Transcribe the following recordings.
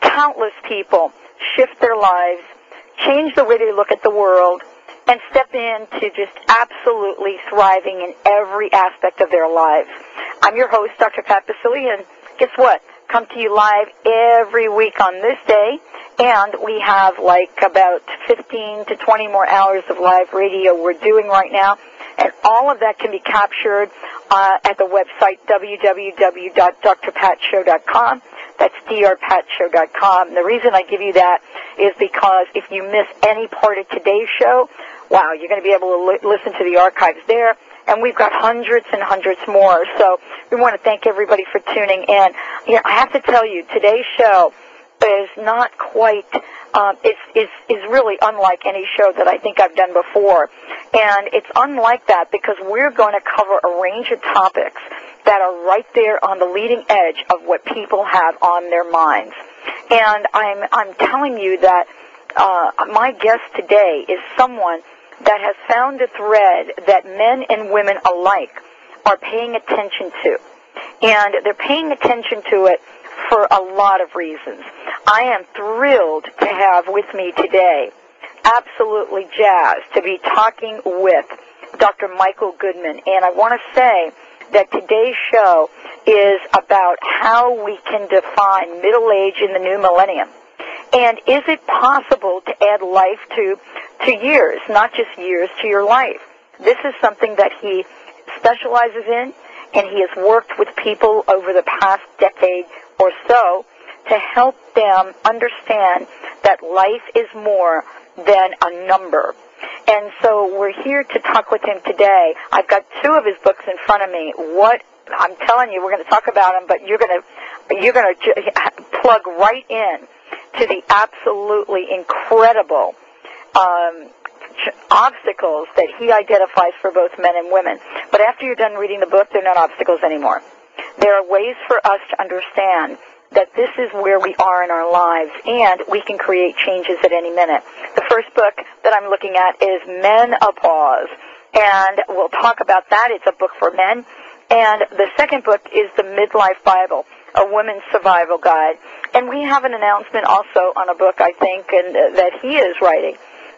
countless people shift their lives, change the way they look at the world, and step into just absolutely thriving in every aspect of their lives. I'm your host, Dr. Pat Baccili, and guess what? Come to you live every week on this day, and we have like about 15 to 20 more hours of live radio we're doing right now, and all of that can be captured uh, at the website www.drpatshow.com. That's drpatshow.com. The reason I give you that is because if you miss any part of today's show, wow, you're going to be able to li- listen to the archives there. And we've got hundreds and hundreds more. So we want to thank everybody for tuning in. You know, I have to tell you, today's show is not quite um, it's, it's, is really unlike any show that I think I've done before. And it's unlike that because we're going to cover a range of topics that are right there on the leading edge of what people have on their minds. And I'm, I'm telling you that uh, my guest today is someone that has found a thread that men and women alike are paying attention to. And they're paying attention to it for a lot of reasons. I am thrilled to have with me today, absolutely jazzed, to be talking with Dr. Michael Goodman. And I want to say that today's show is about how we can define middle age in the new millennium. And is it possible to add life to, to years, not just years, to your life? This is something that he specializes in, and he has worked with people over the past decade or so to help them understand that life is more than a number. And so we're here to talk with him today. I've got two of his books in front of me. What I'm telling you, we're going to talk about them, but you're going to you're going to plug right in to the absolutely incredible um, obstacles that he identifies for both men and women. But after you're done reading the book, they're not obstacles anymore. There are ways for us to understand that this is where we are in our lives and we can create changes at any minute. The first book that I'm looking at is Menopause and we'll talk about that. It's a book for men. And the second book is the Midlife Bible, a woman's survival guide. And we have an announcement also on a book, I think, and uh, that he is writing.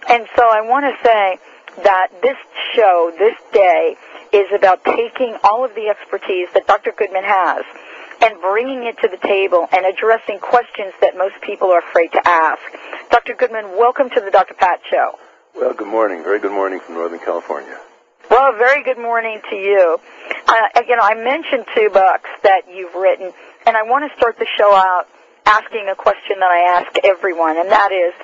And so I want to say that this show, this day, is about taking all of the expertise that Dr. Goodman has and bringing it to the table and addressing questions that most people are afraid to ask. Dr. Goodman, welcome to the Dr. Pat Show. Well, good morning. Very good morning from Northern California. Well, very good morning to you. Uh, you know, I mentioned two books that you've written, and I want to start the show out asking a question that I ask everyone, and that is,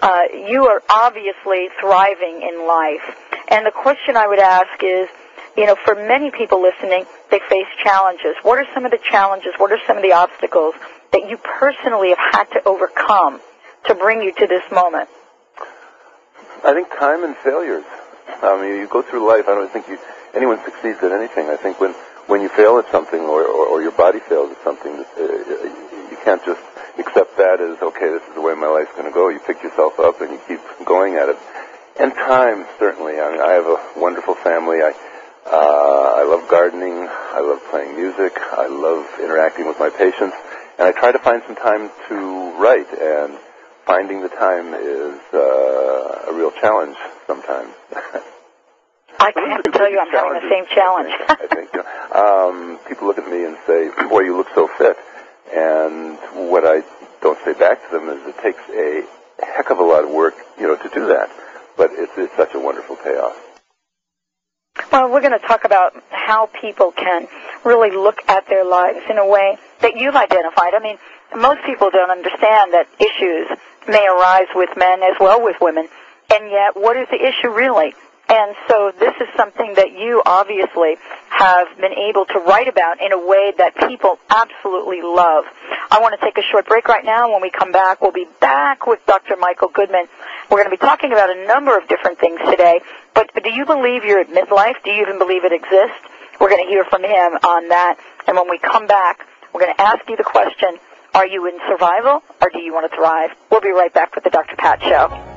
uh, you are obviously thriving in life. And the question I would ask is, you know, for many people listening, they face challenges. What are some of the challenges? What are some of the obstacles that you personally have had to overcome to bring you to this moment? I think time and failures. I mean, you go through life. I don't think you, anyone succeeds at anything. I think when when you fail at something or, or, or your body fails at something, uh, you can't just accept that as okay. This is the way my life's going to go. You pick yourself up and you keep going at it. And time, certainly. I mean, I have a wonderful family. I uh, I love gardening. I love playing music. I love interacting with my patients. And I try to find some time to write. And finding the time is uh, a real challenge sometimes. I have to tell you, I'm having the same challenge. I think you know, um, people look at me and say, "Boy, you look so fit," and what I don't say back to them is it takes a heck of a lot of work, you know, to do that. But it's, it's such a wonderful payoff. Well, we're going to talk about how people can really look at their lives in a way that you've identified. I mean, most people don't understand that issues may arise with men as well with women, and yet what is the issue really? And so this is something that you obviously have been able to write about in a way that people absolutely love. I want to take a short break right now. When we come back, we'll be back with Dr. Michael Goodman. We're going to be talking about a number of different things today. But do you believe you're at midlife? Do you even believe it exists? We're going to hear from him on that. And when we come back, we're going to ask you the question, are you in survival or do you want to thrive? We'll be right back with the Dr. Pat Show.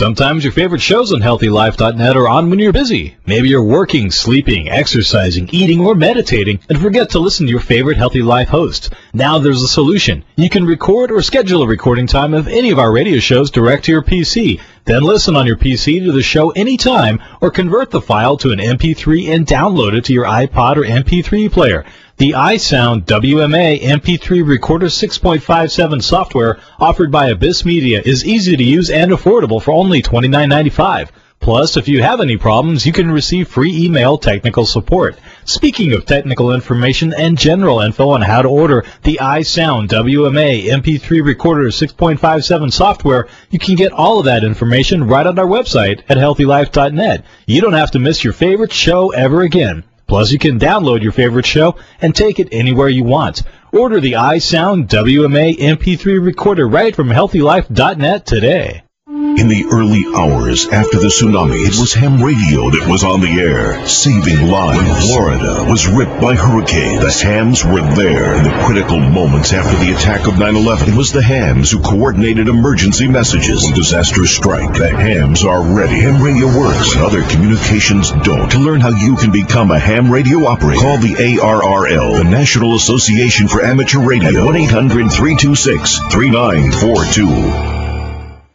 Sometimes your favorite shows on HealthyLife.net are on when you're busy. Maybe you're working, sleeping, exercising, eating, or meditating, and forget to listen to your favorite Healthy Life hosts. Now there's a solution. You can record or schedule a recording time of any of our radio shows direct to your PC. Then listen on your PC to the show anytime, or convert the file to an MP3 and download it to your iPod or MP3 player. The iSound WMA MP3 Recorder 6.57 software offered by Abyss Media is easy to use and affordable for only $29.95. Plus, if you have any problems, you can receive free email technical support. Speaking of technical information and general info on how to order the iSound WMA MP3 Recorder 6.57 software, you can get all of that information right on our website at healthylife.net. You don't have to miss your favorite show ever again. Plus, you can download your favorite show and take it anywhere you want. Order the iSound WMA MP3 recorder right from healthylife.net today. In the early hours after the tsunami, it was ham radio that was on the air, saving lives. When Florida was ripped by hurricanes, the hams were there. In the critical moments after the attack of 9-11, it was the hams who coordinated emergency messages. When disasters strike, the hams are ready. Ham radio works when other communications don't. To learn how you can become a ham radio operator, call the ARRL, the National Association for Amateur Radio, at 1-800-326-3942.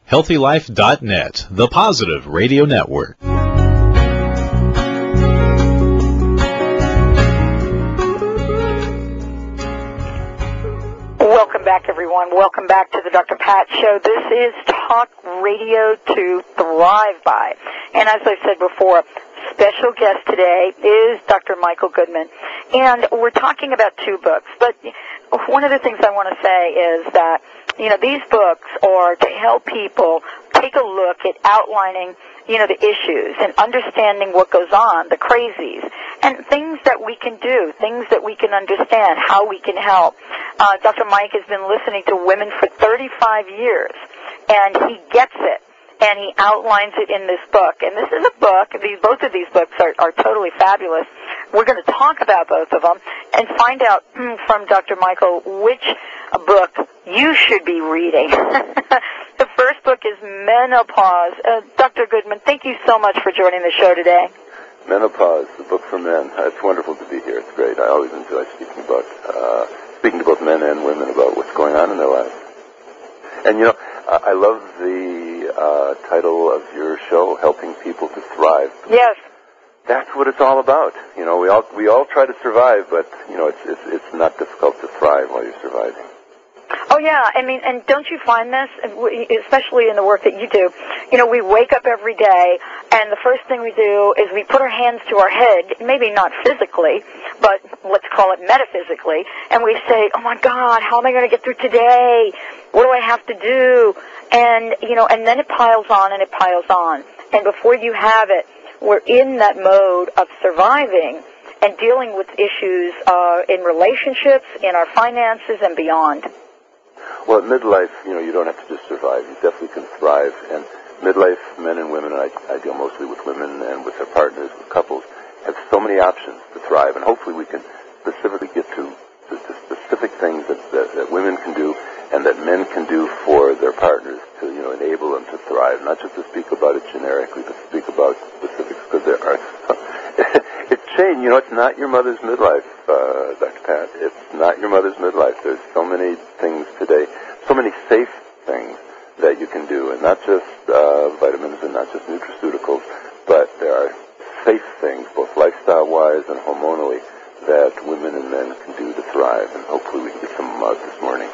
HealthyLife.net, the positive radio network. Welcome back, everyone. Welcome back to the Dr. Pat Show. This is Talk Radio to Thrive By. And as I said before, special guest today is Dr. Michael Goodman. And we're talking about two books. But one of the things I want to say is that you know, these books are to help people take a look at outlining, you know, the issues and understanding what goes on, the crazies, and things that we can do, things that we can understand, how we can help. Uh, Dr. Mike has been listening to women for 35 years, and he gets it and he outlines it in this book. And this is a book. These both of these books are, are totally fabulous. We're going to talk about both of them and find out from Dr. Michael which book you should be reading. the first book is Menopause. Uh, Dr. Goodman, thank you so much for joining the show today. Menopause, the book for men. Uh, it's wonderful to be here. It's great. I always enjoy speaking about uh, speaking to both men and women about what's going on in their lives. And you know, I love the uh, title of your show, "Helping People to Thrive." Yes. That's what it's all about. You know, we all we all try to survive, but you know, it's it's, it's not difficult to thrive while you're surviving. Oh yeah, I mean, and don't you find this, especially in the work that you do? You know, we wake up every day, and the first thing we do is we put our hands to our head, maybe not physically, but let's call it metaphysically, and we say, "Oh my God, how am I going to get through today? What do I have to do?" And you know, and then it piles on and it piles on, and before you have it, we're in that mode of surviving and dealing with issues uh, in relationships, in our finances, and beyond. Well, at midlife, you know, you don't have to just survive. You definitely can thrive. And midlife men and women, and I, I deal mostly with women and with their partners, with couples, have so many options to thrive. And hopefully we can specifically get to the, the specific things that, that, that women can do and that men can do for their partners to, you know, enable them to thrive. Not just to speak about it generically, but to speak about specifics because there are. it's changed. You know, it's not your mother's midlife, uh, Dr. Pat. It's not your mother's midlife. There's so many things today, so many safe things that you can do, and not just uh, vitamins and not just nutraceuticals, but there are safe things, both lifestyle-wise and hormonally, that women and men can do to thrive, and hopefully we can get some uh, this morning.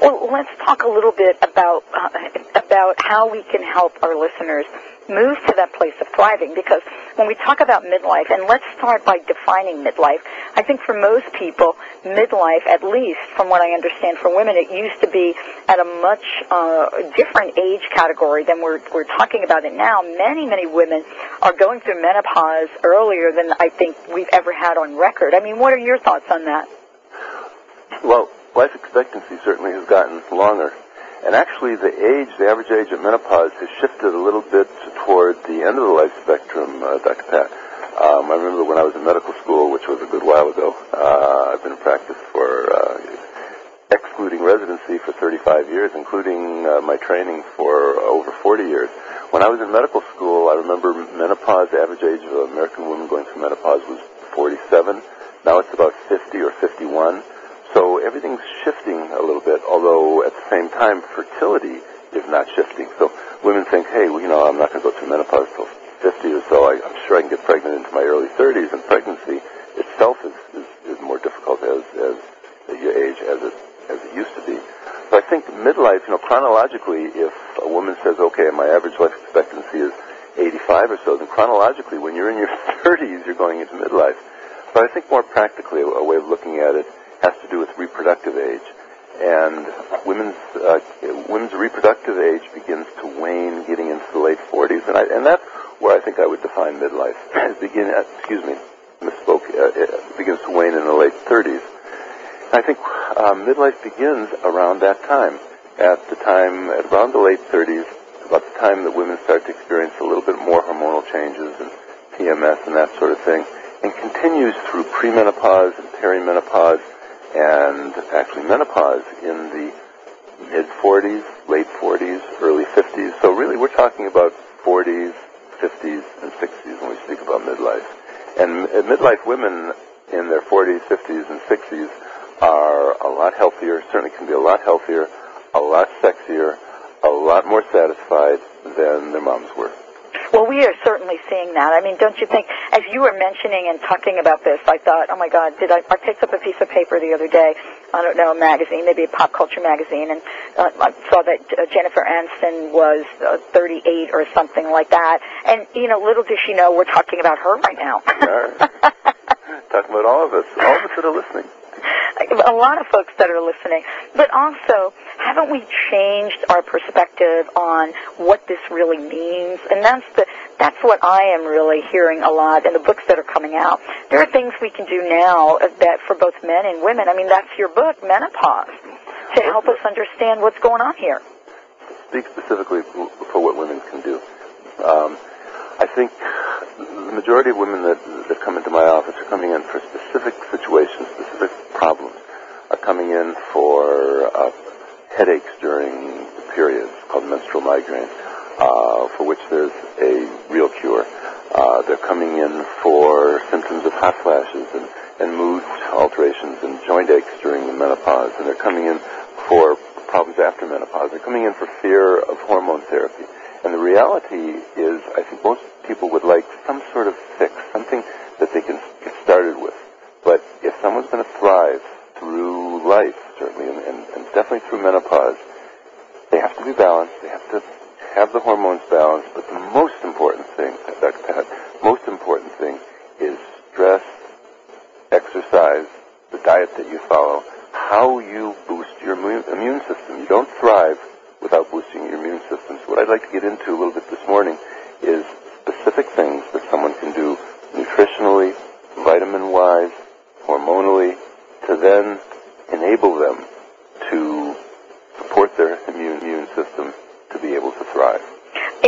Well, let's talk a little bit about uh, about how we can help our listeners move to that place of thriving because when we talk about midlife, and let's start by defining midlife, I think for most people, midlife, at least from what I understand for women, it used to be at a much uh, different age category than we're, we're talking about it now. Many, many women are going through menopause earlier than I think we've ever had on record. I mean, what are your thoughts on that? Well, life expectancy certainly has gotten longer. And actually, the age, the average age of menopause has shifted a little bit toward the end of the life spectrum, uh, Dr. Pat. Um, I remember when I was in medical school, which was a good while ago. Uh, I've been in practice for, uh, excluding residency, for 35 years, including uh, my training for over 40 years. When I was in medical school, I remember menopause, the average age of an American woman going through menopause was 47. Now it's about 50 or 51. Everything's shifting a little bit, although at the same time, fertility is not shifting. So women think, hey, well, you know, I'm not going to go through menopause till 50 or so. I, I'm sure I can get pregnant into my early 30s, and pregnancy itself is, is, is more difficult as, as you age as it, as it used to be. So I think midlife, you know, chronologically, if a woman says, okay, my average life expectancy is 85 or so, then chronologically, when you're in your 30s, you're going into midlife. But I think more practically, a way of looking at it has to do with reproductive age. And women's uh, women's reproductive age begins to wane getting into the late 40s, and I, and that's where I think I would define midlife. begin, uh, excuse me, misspoke. Uh, it begins to wane in the late 30s. I think uh, midlife begins around that time. At the time, at around the late 30s, about the time that women start to experience a little bit more hormonal changes and PMS and that sort of thing, and continues through premenopause and perimenopause and actually menopause in the mid 40s, late 40s, early 50s. So really we're talking about 40s, 50s, and 60s when we speak about midlife. And uh, midlife women in their 40s, 50s, and 60s are a lot healthier, certainly can be a lot healthier, a lot sexier, a lot more satisfied than their moms were. Well, we are certainly seeing that. I mean, don't you think, as you were mentioning and talking about this, I thought, oh my God, did I, I picked up a piece of paper the other day, I don't know, a magazine, maybe a pop culture magazine, and uh, I saw that uh, Jennifer Aniston was uh, 38 or something like that. And, you know, little does she know we're talking about her right now. talking about all of us, all of us that are listening a lot of folks that are listening. But also, haven't we changed our perspective on what this really means? And that's the that's what I am really hearing a lot in the books that are coming out. There are things we can do now that for both men and women. I mean, that's your book, Menopause, to help us understand what's going on here. Speak specifically for what women can do. Um, I think the majority of women that, that come into my office are coming in for specific situations, problems, are coming in for uh, headaches during periods called menstrual migraine, uh, for which there's a real cure. Uh, they're coming in for symptoms of hot flashes and, and mood alterations and joint aches during the menopause, and they're coming in for problems after menopause. They're coming in for fear of hormone therapy. And the reality is, I think most people would like some sort of fix, something that they can get started with. Someone's going to thrive through life, certainly, and, and, and definitely through menopause, they have to be balanced. They have to have the hormones balanced. But the most important thing, uh, Dr. Pat, most important thing is stress, exercise, the diet that you follow, how you boost your immune system. You don't thrive without boosting your immune system. So what I'd like to get into a little bit this morning is specific things that someone can do nutritionally, vitamin-wise, hormonally, to then enable them to support their immune, immune system to be able to thrive.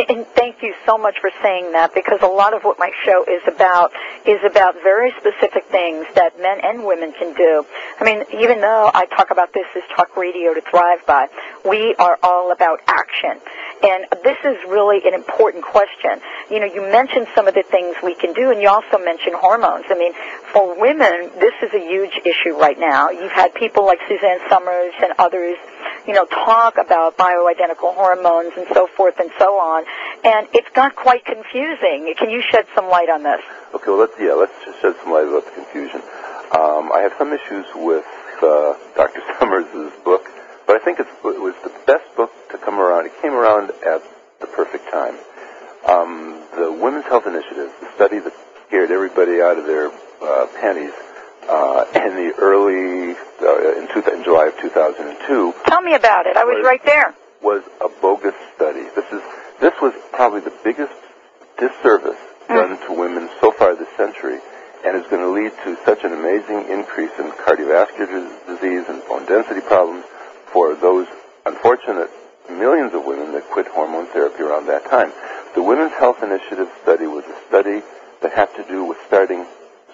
And thank you so much for saying that because a lot of what my show is about is about very specific things that men and women can do. I mean, even though I talk about this as talk radio to thrive by, we are all about action. And this is really an important question. You know, you mentioned some of the things we can do and you also mentioned hormones. I mean, for women, this is a huge issue right now. You've had people like Suzanne Somers and others you know, talk about bioidentical hormones and so forth and so on, and it's got quite confusing. Can you shed some light on this? Okay, well, let's yeah, let's just shed some light about the confusion. Um, I have some issues with uh, Dr. Somers' book, but I think it's, it was the best book to come around. It came around at the perfect time. Um, the Women's Health Initiative, the study that scared everybody out of their uh, panties uh, in the early uh, in, two, in July of 2002. Tell me about it. I was Was- right there. was a bogus study. This is this was probably the biggest disservice done to women so far this century, and is going to lead to such an amazing increase in cardiovascular disease and bone density problems for those unfortunate millions of women that quit hormone therapy around that time. The Women's Health Initiative study was a study that had to do with starting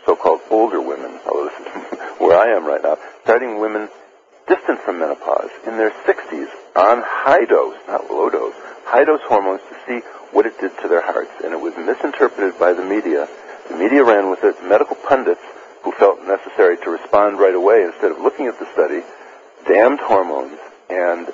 so-called older women, although this is where I am right now, starting women distant from menopause in their 60s on high dose, not low dose, high dose hormones to see what it did to their hearts. And it was misinterpreted by the media. The media ran with it. Medical pundits who felt necessary to respond right away instead of looking at the study damned hormones. And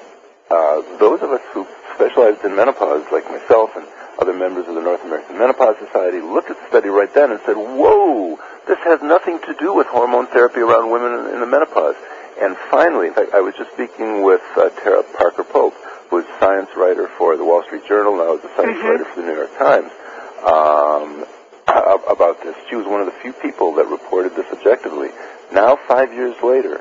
uh, those of us who specialized in menopause, like myself and other members of the North American Menopause Society, looked at the study right then and said, whoa, this has nothing to do with hormone therapy around women in, the menopause. And finally, in fact, I was just speaking with uh, Tara Parker Pope, who is a science writer for the Wall Street Journal, now is a science writer for the New York Times, um, about this. She was one of the few people that reported this objectively. Now, five years later,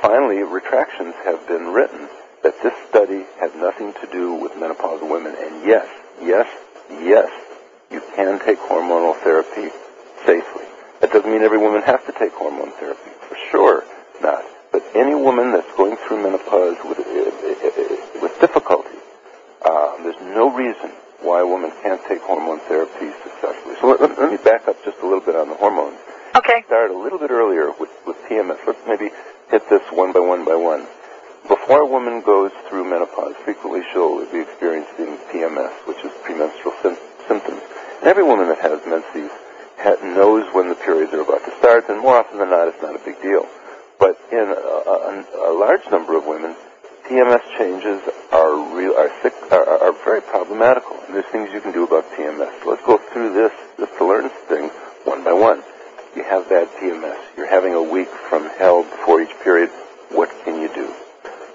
finally, retractions have been written that this study had nothing to do with menopausal women. And yes, yes, yes, you can take hormonal therapy safely. That doesn't mean every woman has to take hormone therapy. For sure not. But any woman that's going through menopause with, uh, with difficulty, uh, there's no reason why a woman can't take hormone therapy successfully. So let, let, let me back up just a little bit on the hormones. Okay. Start a little bit earlier with, with PMS. Let's maybe hit this one by one by one. Before a woman goes through menopause, frequently she'll be experiencing PMS, which is premenstrual sym- symptoms. And every woman that has menses ha- knows when the periods are about to start, and more often than not, it's not a big deal. But in a, a, a large number of women, PMS changes are real, are, sick, are are very problematical. And there's things you can do about PMS. So let's go through this, just to learn things one by one. You have bad PMS. You're having a week from hell before each period. What can you do?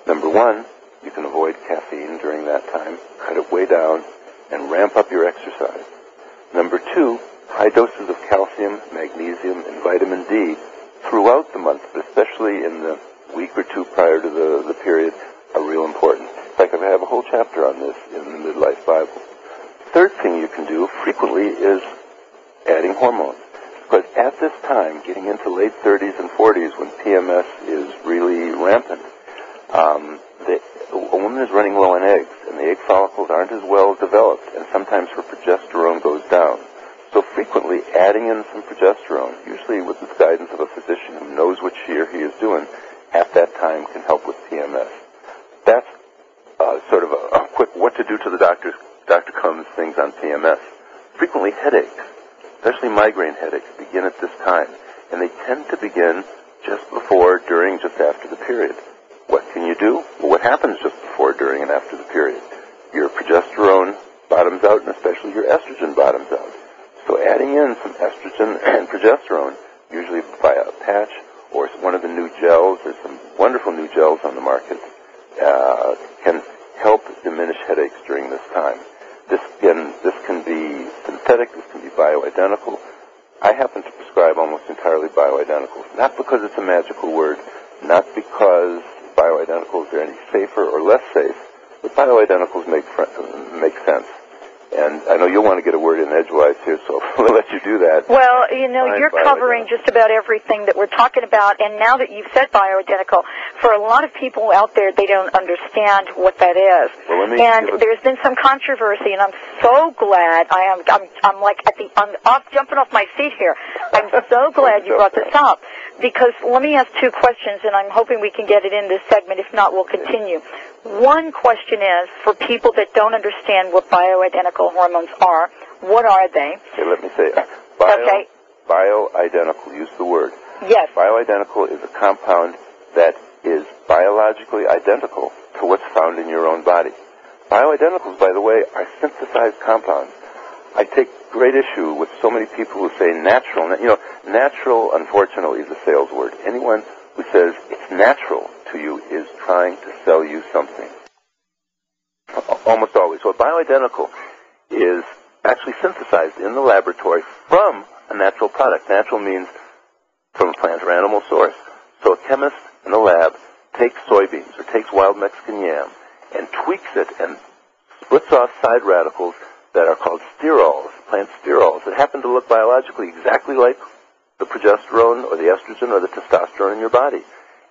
Number one, you can avoid caffeine during that time, cut it way down, and ramp up your exercise. Number two, high doses of calcium, magnesium, and vitamin D throughout the month, but especially in the week or two prior to the, the period, are real important. In fact, I have a whole chapter on this in the Midlife Bible. Third thing you can do frequently is adding hormones. Because at this time, getting into late 30s and 40s, when PMS is really rampant, um, the, a woman is running low on eggs, and the egg follicles aren't as well developed, and sometimes her progesterone goes down. So frequently, adding in some progesterone, usually with the guidance of a physician who knows what she or he is doing, at that time can help with PMS. That's uh, sort of a, a quick what to do to the doctor's Dr. Combs things on PMS. Frequently, headaches, especially migraine headaches, begin at this time, and they tend to begin just before, during, just after the period. What can you do? Well, what happens just before, during, and after the period? Your progesterone bottoms out, and especially your estrogen bottoms out. So adding in some estrogen and progesterone, usually by a patch or one of the new gels, there's some wonderful new gels on the market, uh, can help diminish headaches during this time. This can, this can be synthetic, this can be bioidentical. I happen to prescribe almost entirely bioidenticals, not because it's a magical word, not because bioidenticals are any safer or less safe, but bioidenticals make, make sense. And I know you'll want to get a word in edgewise here, so we'll let you do that. Well, you know, you're covering just about everything that we're talking about, and now that you've said bioidentical, for a lot of people out there, they don't understand what that is. Well, let me and a- there's been some controversy, and I'm so glad. I am. I'm, I'm like at the. I'm off, jumping off my seat here. I'm so glad you brought this up because let me ask two questions, and I'm hoping we can get it in this segment. If not, we'll continue. One question is for people that don't understand what bioidentical hormones are. What are they? Okay, let me say uh, bio, Okay. bioidentical. Use the word. Yes. Bioidentical is a compound that is biologically identical to to what's found in your own body. Bioidenticals, by the way, are synthesized compounds. I take great issue with so many people who say natural. You know, natural, unfortunately, is a sales word. Anyone who says it's natural to you is trying to sell you something. Almost always. So bioidentical is actually synthesized in the laboratory from a natural product. Natural means from a plant or animal source. So a chemist in a lab takes soybeans or takes wild Mexican yam and tweaks it and splits off side radicals that are called sterols, plant sterols, that happen to look biologically exactly like the progesterone or the estrogen or the testosterone in your body.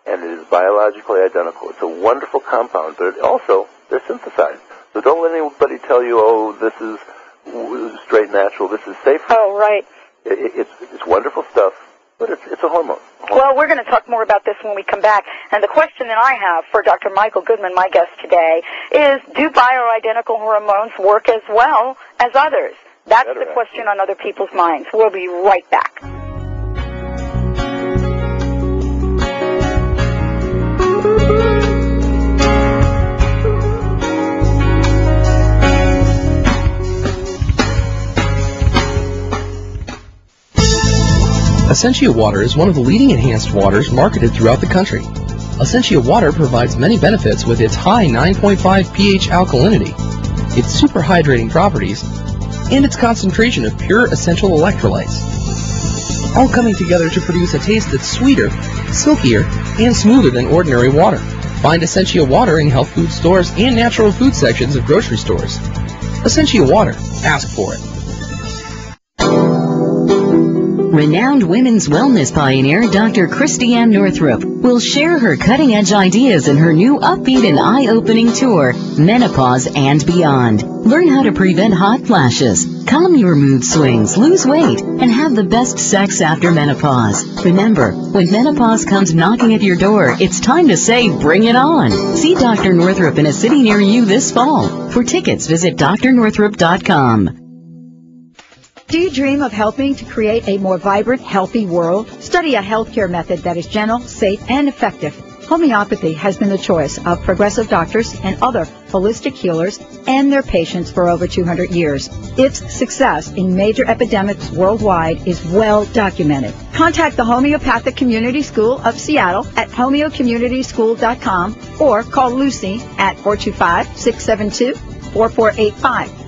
And it is biologically identical. It's a wonderful compound, but it also they're synthesized. So don't let anybody tell you, oh, this is straight natural, this is safe. Oh, right. It, it's, it's wonderful stuff, but it's, it's a hormone. Well, we're going to talk more about this when we come back. And the question that I have for Dr. Michael Goodman, my guest today, is do bioidentical hormones work as well as others? That's Better, the question on other people's minds. We'll be right back. Essentia Water is one of the leading enhanced waters marketed throughout the country. Essentia Water provides many benefits with its high 9.5 pH alkalinity, its super hydrating properties, and its concentration of pure essential electrolytes. All coming together to produce a taste that's sweeter, silkier, and smoother than ordinary water. Find Essentia Water in health food stores and natural food sections of grocery stores. Essentia Water. Ask for it. Renowned women's wellness pioneer Dr. Christiane Northrup will share her cutting edge ideas in her new upbeat and eye opening tour, Menopause and Beyond. Learn how to prevent hot flashes, calm your mood swings, lose weight, and have the best sex after menopause. Remember, when menopause comes knocking at your door, it's time to say, bring it on. See Dr. Northrup in a city near you this fall. For tickets, visit drnorthrup.com. Do you dream of helping to create a more vibrant, healthy world? Study a healthcare method that is gentle, safe, and effective. Homeopathy has been the choice of progressive doctors and other holistic healers and their patients for over 200 years. Its success in major epidemics worldwide is well documented. Contact the Homeopathic Community School of Seattle at homeocommunityschool.com or call Lucy at 425-672-4485.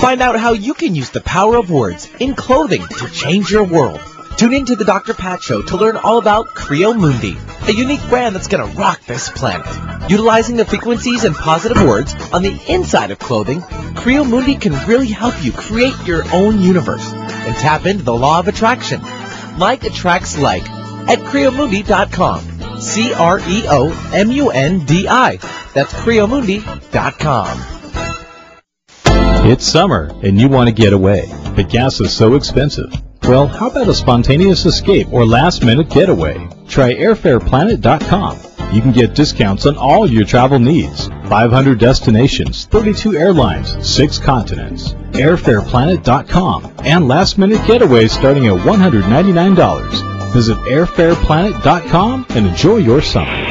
Find out how you can use the power of words in clothing to change your world. Tune in to the Dr. Pat Show to learn all about Creo Mundi, a unique brand that's going to rock this planet. Utilizing the frequencies and positive words on the inside of clothing, Creo Mundi can really help you create your own universe and tap into the law of attraction. Like attracts like at CreoMundi.com. C-R-E-O-M-U-N-D-I. That's CreoMundi.com. It's summer, and you want to get away, but gas is so expensive. Well, how about a spontaneous escape or last-minute getaway? Try airfareplanet.com. You can get discounts on all your travel needs. 500 destinations, 32 airlines, 6 continents. airfareplanet.com and last-minute getaways starting at $199. Visit airfareplanet.com and enjoy your summer.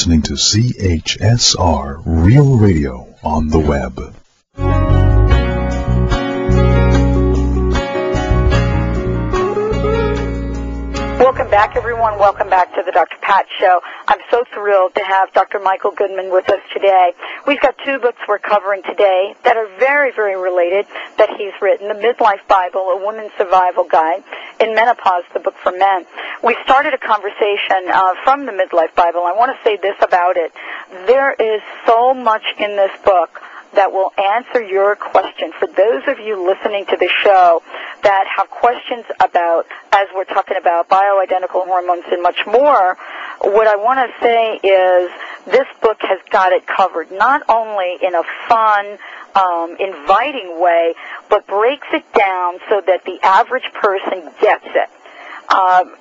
to CHSR Real Radio on the web. Welcome back, everyone. Welcome back to the Dr. Pat Show. I'm so thrilled to have Dr. Michael Goodman with us today. We've got two books we're covering today that are very, very related that he's written. The Midlife Bible, A Woman's Survival Guide, and Menopause, the book for men. We started a conversation uh, from the Midlife Bible. I want to say this about it. There is so much in this book that will answer your question. For those of you listening to the show that have questions about, as we're talking about bioidentical hormones and much more, what I want to say is this book has got it covered, not only in a fun, um, inviting way, but breaks it down so that the average person gets it. Um,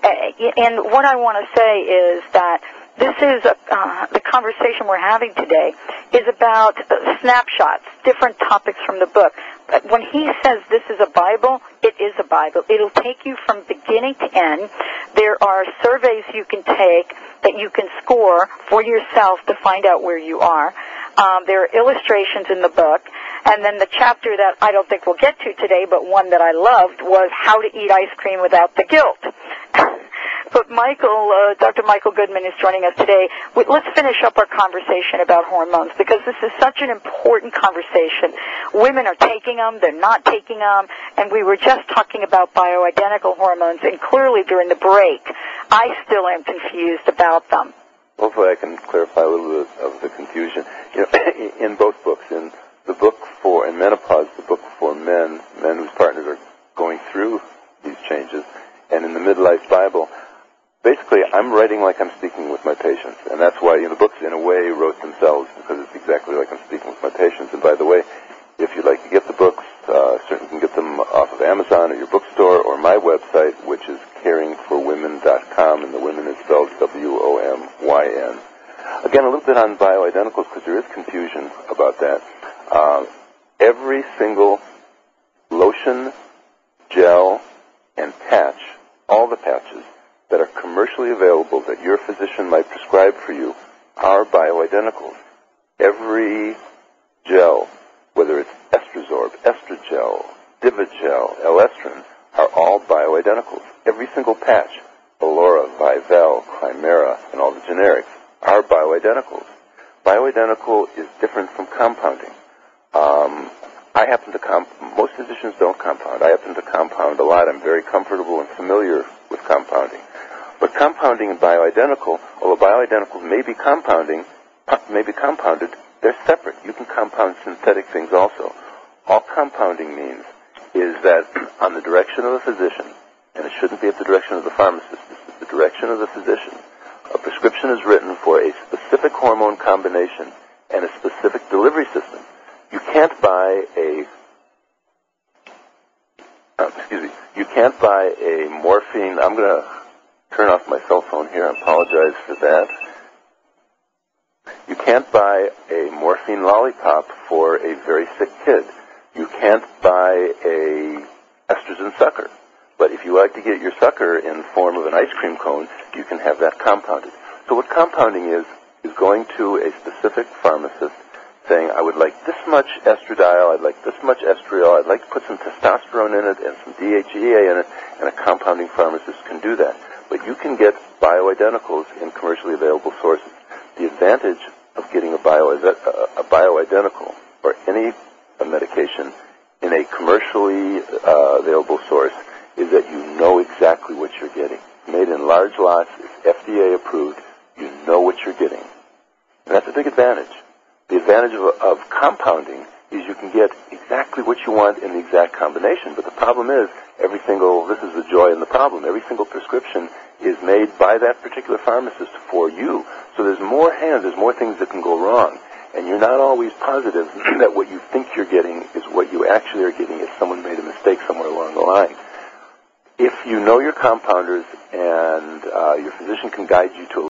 and what I want to say is that this is uh, the conversation we're having today is about snapshots, different topics from the book. But when he says this is a Bible, it is a Bible. It'll take you from beginning to end. There are surveys you can take that you can score for yourself to find out where you are. Um, there are illustrations in the book. And then the chapter that I don't think we'll get to today, but one that I loved, was how to eat ice cream without the guilt. but Michael, uh, Dr. Michael Goodman is joining us today. Let's finish up our conversation about hormones because this is such an important conversation. Women are taking them, they're not taking them, and we were just talking about bioidentical hormones, and clearly during the break, I still am confused about them. Hopefully I can clarify a little bit of the confusion. You know, in both books, in the book for, in menopause, the book for men, men whose partners are going through these changes, and in the midlife Bible, basically I'm writing like I'm speaking with my patients, and that's why you know, the books in a way wrote themselves because it's exactly like I'm speaking with my patients. And by the way, if you'd like to get the books, uh, certainly you can get them off of Amazon or your bookstore or my website, which is caringforwomyn.com, and the women is spelled W-O-M-Y-N. Again, a little bit on bioidenticals because there is confusion about that. Uh, every single lotion, gel, and patch, all the patches that are commercially available that your physician might prescribe for you are bioidenticals. Every gel, whether it's Estrasorb, Estrogel, Divigel, Elestrin, are all bioidenticals. Every single patch, Alora, Vivelle, Climara, and all the generics, are bioidenticals. Bioidentical is different from compounding. Um, I happen to comp. Most physicians don't compound. I happen to compound a lot. I'm very comfortable and familiar with compounding. Compounding and bioidentical, although bioidentical may be compounding, may be compounded, they're separate. You can compound synthetic things also. All compounding means is that on the direction of the physician, and it shouldn't be at the direction of the pharmacist, it's the direction of the physician, a prescription is written for a specific hormone combination and a specific delivery system. You can't buy a uh, excuse me. You can't buy a morphine. I'm to turn off my cell phone here. I apologize for that. You can't buy a morphine lollipop for a very sick kid. You can't buy a estrogen sucker. But if you like to get your sucker in the form of an ice cream cone, you can have that compounded. So what compounding is, is going to a specific pharmacist saying, I would like this much estradiol, I'd like this much estriol, I'd like to put some testosterone in it and some DHEA in it, and a compounding pharmacist can do that. But you can get bioidenticals in commercially available sources. The advantage of getting a, bio, a bioidentical or any medication in a commercially uh, available source is that you know exactly what you're getting. Made in large lots, it's FDA approved, you know what you're getting. And that's a big advantage. The advantage of, of compounding is you can get exactly what you want in the exact combination. But the problem is, every single, this is the joy and the problem, every single prescription is made by that particular pharmacist for you. So there's more hands, there's more things that can go wrong. And you're not always positive that what you think you're getting is what you actually are getting if someone made a mistake somewhere along the line. If you know your compounders and uh, your physician can guide you to